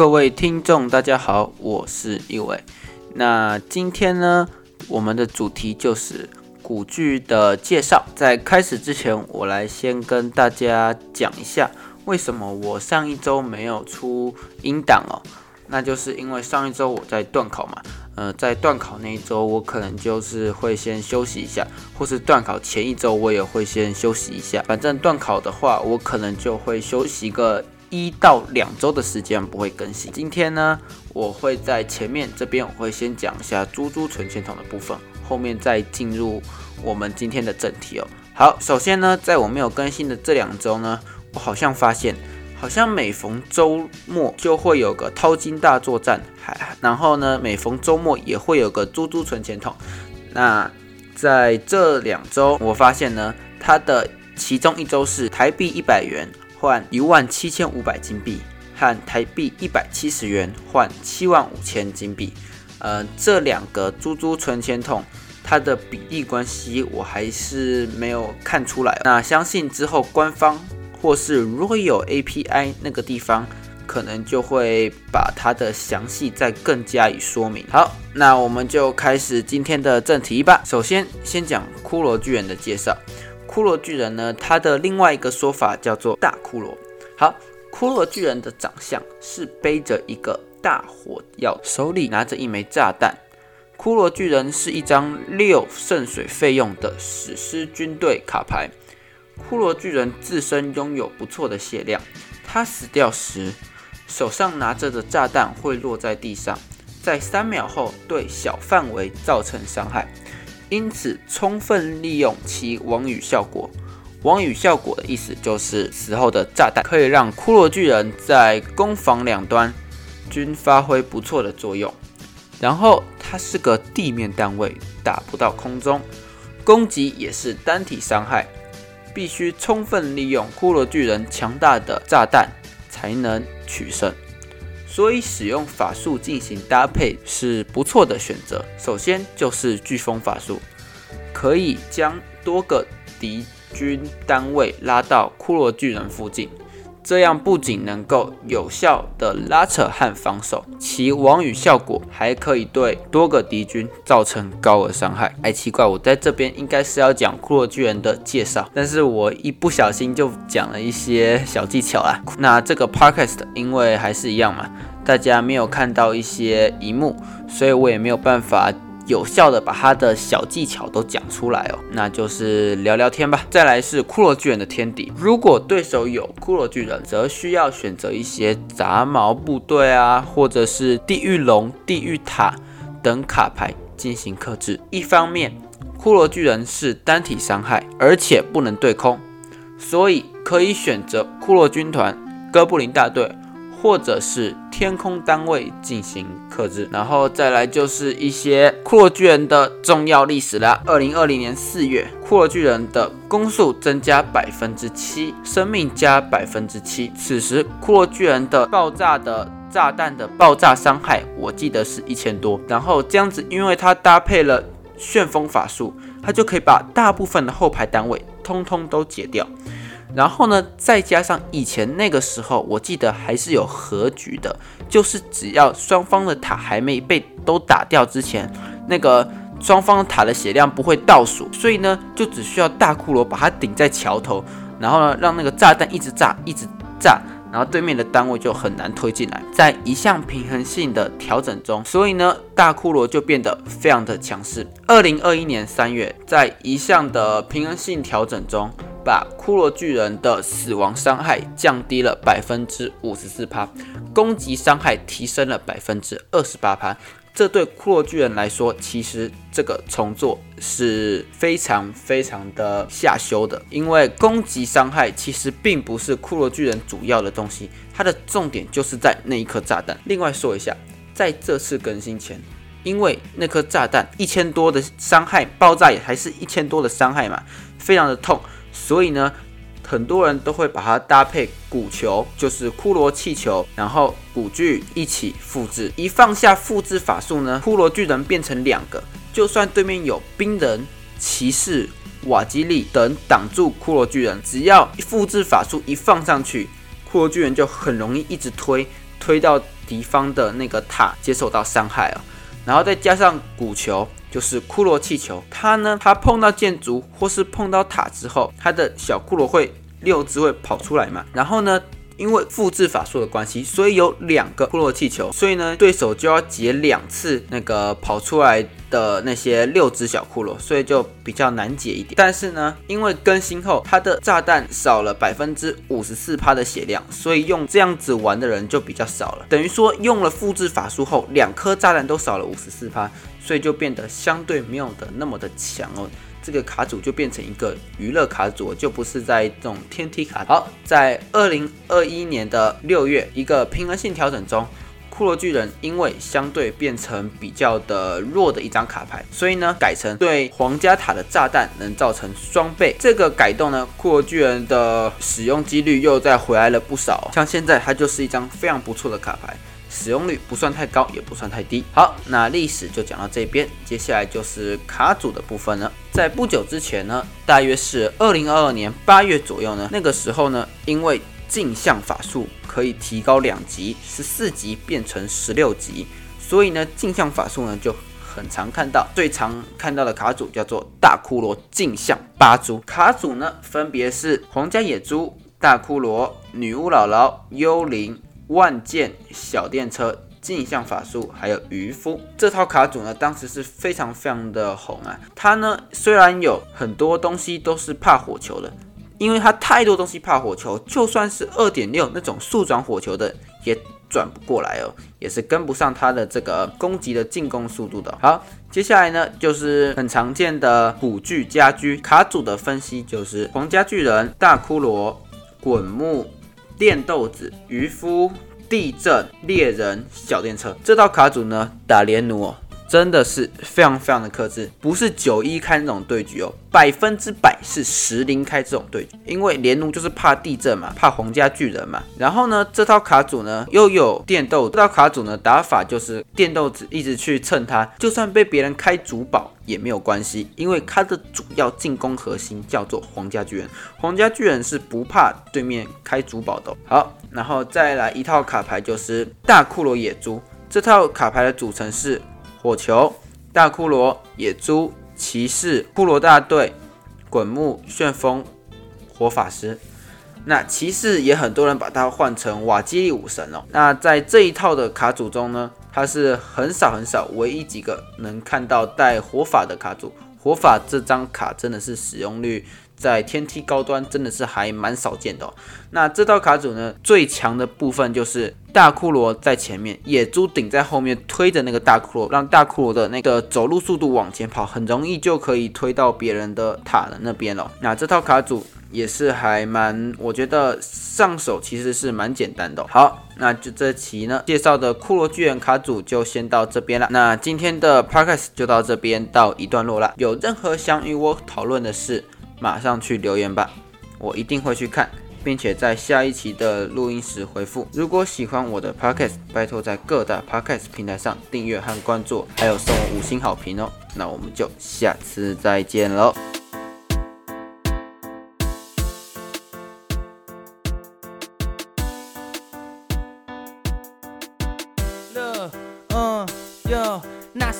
各位听众，大家好，我是一伟。那今天呢，我们的主题就是古剧的介绍。在开始之前，我来先跟大家讲一下，为什么我上一周没有出音档哦。那就是因为上一周我在段考嘛，呃，在段考那一周，我可能就是会先休息一下，或是段考前一周我也会先休息一下。反正段考的话，我可能就会休息个一到两周的时间，不会更新。今天呢，我会在前面这边，我会先讲一下猪猪存钱筒的部分，后面再进入我们今天的正题哦。好，首先呢，在我没有更新的这两周呢，我好像发现。好像每逢周末就会有个淘金大作战，还然后呢，每逢周末也会有个猪猪存钱筒。那在这两周，我发现呢，它的其中一周是台币一百元换一万七千五百金币，和台币一百七十元换七万五千金币。呃，这两个猪猪存钱筒，它的比例关系我还是没有看出来。那相信之后官方。或是如果有 API 那个地方，可能就会把它的详细再更加以说明。好，那我们就开始今天的正题吧。首先，先讲骷髅巨人的介绍。骷髅巨人呢，它的另外一个说法叫做大骷髅。好，骷髅巨人的长相是背着一个大火药，手里拿着一枚炸弹。骷髅巨人是一张六圣水费用的史诗军队卡牌。骷髅巨人自身拥有不错的血量，他死掉时手上拿着的炸弹会落在地上，在三秒后对小范围造成伤害，因此充分利用其网语效果。网语效果的意思就是死后的炸弹可以让骷髅巨人在攻防两端均发挥不错的作用。然后它是个地面单位，打不到空中，攻击也是单体伤害。必须充分利用骷髅巨人强大的炸弹才能取胜，所以使用法术进行搭配是不错的选择。首先就是飓风法术，可以将多个敌军单位拉到骷髅巨人附近。这样不仅能够有效的拉扯和防守，其网驭效果还可以对多个敌军造成高额伤害。哎，奇怪，我在这边应该是要讲骷髅巨人的介绍，但是我一不小心就讲了一些小技巧啦。那这个 podcast 因为还是一样嘛，大家没有看到一些萤幕，所以我也没有办法。有效的把他的小技巧都讲出来哦，那就是聊聊天吧。再来是骷髅巨人的天敌，如果对手有骷髅巨人，则需要选择一些杂毛部队啊，或者是地狱龙、地狱塔等卡牌进行克制。一方面，骷髅巨人是单体伤害，而且不能对空，所以可以选择骷髅军团、哥布林大队。或者是天空单位进行克制，然后再来就是一些骷髅巨人的重要历史啦。二零二零年四月，骷髅巨人的攻速增加百分之七，生命加百分之七。此时骷髅巨人的爆炸的炸弹的爆炸伤害，我记得是一千多。然后这样子，因为它搭配了旋风法术，它就可以把大部分的后排单位通通都解掉。然后呢，再加上以前那个时候，我记得还是有和局的，就是只要双方的塔还没被都打掉之前，那个双方的塔的血量不会倒数，所以呢，就只需要大骷髅把它顶在桥头，然后呢，让那个炸弹一直炸，一直炸，然后对面的单位就很难推进来。在一项平衡性的调整中，所以呢，大骷髅就变得非常的强势。二零二一年三月，在一项的平衡性调整中。把骷髅巨人的死亡伤害降低了百分之五十四趴，攻击伤害提升了百分之二十八趴。这对骷髅巨人来说，其实这个重做是非常非常的下修的，因为攻击伤害其实并不是骷髅巨人主要的东西，它的重点就是在那一颗炸弹。另外说一下，在这次更新前，因为那颗炸弹一千多的伤害，爆炸也还是一千多的伤害嘛，非常的痛。所以呢，很多人都会把它搭配骨球，就是骷髅气球，然后骨具一起复制。一放下复制法术呢，骷髅巨人变成两个，就算对面有冰人、骑士、瓦基利等挡住骷髅巨人，只要复制法术一放上去，骷髅巨人就很容易一直推，推到敌方的那个塔接受到伤害哦。然后再加上骨球，就是骷髅气球，它呢，它碰到建筑或是碰到塔之后，它的小骷髅会六只会跑出来嘛。然后呢，因为复制法术的关系，所以有两个骷髅气球，所以呢，对手就要解两次那个跑出来的那些六只小骷髅，所以就比较难解一点。但是呢，因为更新后它的炸弹少了百分之五十四趴的血量，所以用这样子玩的人就比较少了。等于说用了复制法术后，两颗炸弹都少了五十四趴，所以就变得相对没有的那么的强哦。这个卡组就变成一个娱乐卡组，就不是在这种天梯卡。好，在二零二一年的六月，一个平衡性调整中，骷髅巨人因为相对变成比较的弱的一张卡牌，所以呢，改成对皇家塔的炸弹能造成双倍。这个改动呢，骷髅巨人的使用几率又再回来了不少。像现在它就是一张非常不错的卡牌。使用率不算太高，也不算太低。好，那历史就讲到这边，接下来就是卡组的部分了。在不久之前呢，大约是二零二二年八月左右呢，那个时候呢，因为镜像法术可以提高两级，十四级变成十六级，所以呢，镜像法术呢就很常看到。最常看到的卡组叫做大骷髅镜像八蛛卡组呢，分别是皇家野猪、大骷髅、女巫姥姥、幽灵。万剑小电车、镜像法术，还有渔夫这套卡组呢，当时是非常非常的红啊。它呢，虽然有很多东西都是怕火球的，因为它太多东西怕火球，就算是二点六那种速转火球的也转不过来哦，也是跟不上它的这个攻击的进攻速度的。好，接下来呢，就是很常见的古巨家居卡组的分析，就是皇家巨人、大骷髅、滚木。电豆子、渔夫、地震、猎人、小电车。这套卡组呢，打连弩哦，真的是非常非常的克制，不是九一开那种对局哦，百分之百是十零开这种对局，因为连奴就是怕地震嘛，怕皇家巨人嘛。然后呢，这套卡组呢又有电豆，这套卡组呢打法就是电豆子一直去蹭它，就算被别人开主宝。也没有关系，因为它的主要进攻核心叫做皇家巨人，皇家巨人是不怕对面开主宝的。好，然后再来一套卡牌，就是大骷髅野猪。这套卡牌的组成是火球、大骷髅、野猪、骑士、骷髅大队、滚木、旋风、火法师。那骑士也很多人把它换成瓦基里武神哦。那在这一套的卡组中呢，它是很少很少，唯一几个能看到带火法的卡组。火法这张卡真的是使用率在天梯高端真的是还蛮少见的哦。那这套卡组呢，最强的部分就是大骷髅在前面，野猪顶在后面推着那个大骷髅，让大骷髅的那个走路速度往前跑，很容易就可以推到别人的塔的那边了。那这套卡组。也是还蛮，我觉得上手其实是蛮简单的。好，那就这期呢介绍的骷髅巨人卡组就先到这边了。那今天的 podcast 就到这边到一段落了。有任何想与我讨论的事，马上去留言吧，我一定会去看，并且在下一期的录音时回复。如果喜欢我的 podcast，拜托在各大 podcast 平台上订阅和关注，还有送我五星好评哦。那我们就下次再见喽。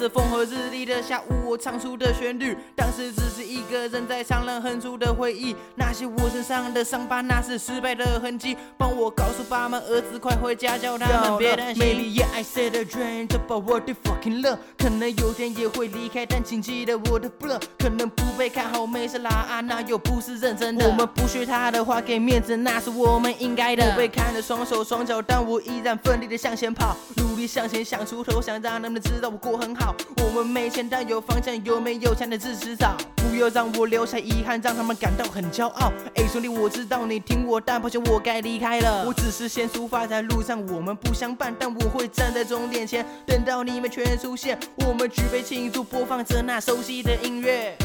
这风和日丽的下午，我唱出的旋律，当时只是一个人在唱，人哼出的回忆。那些我身上的伤疤，那是失败的痕迹。帮我告诉爸妈，儿子快回家，叫他们别担心。Maybe yeah, I said a dream about what the fucking love。可能有天也会离开，但请记得我的 blood。可能不被看好，没事啦啊，那又不是认真的。我们不学他的话，给面子，那是我们应该的。我被看着双手双脚，但我依然奋力的向前跑，努向前想出头，想让他们知道我过很好。我们没钱，但有方向，有没有钱的日子早。不要让我留下遗憾，让他们感到很骄傲。哎，兄弟，我知道你听我，但抱歉，我该离开了。我只是先出发，在路上我们不相伴，但我会站在终点前，等到你们全出现。我们举杯庆祝，播放着那熟悉的音乐。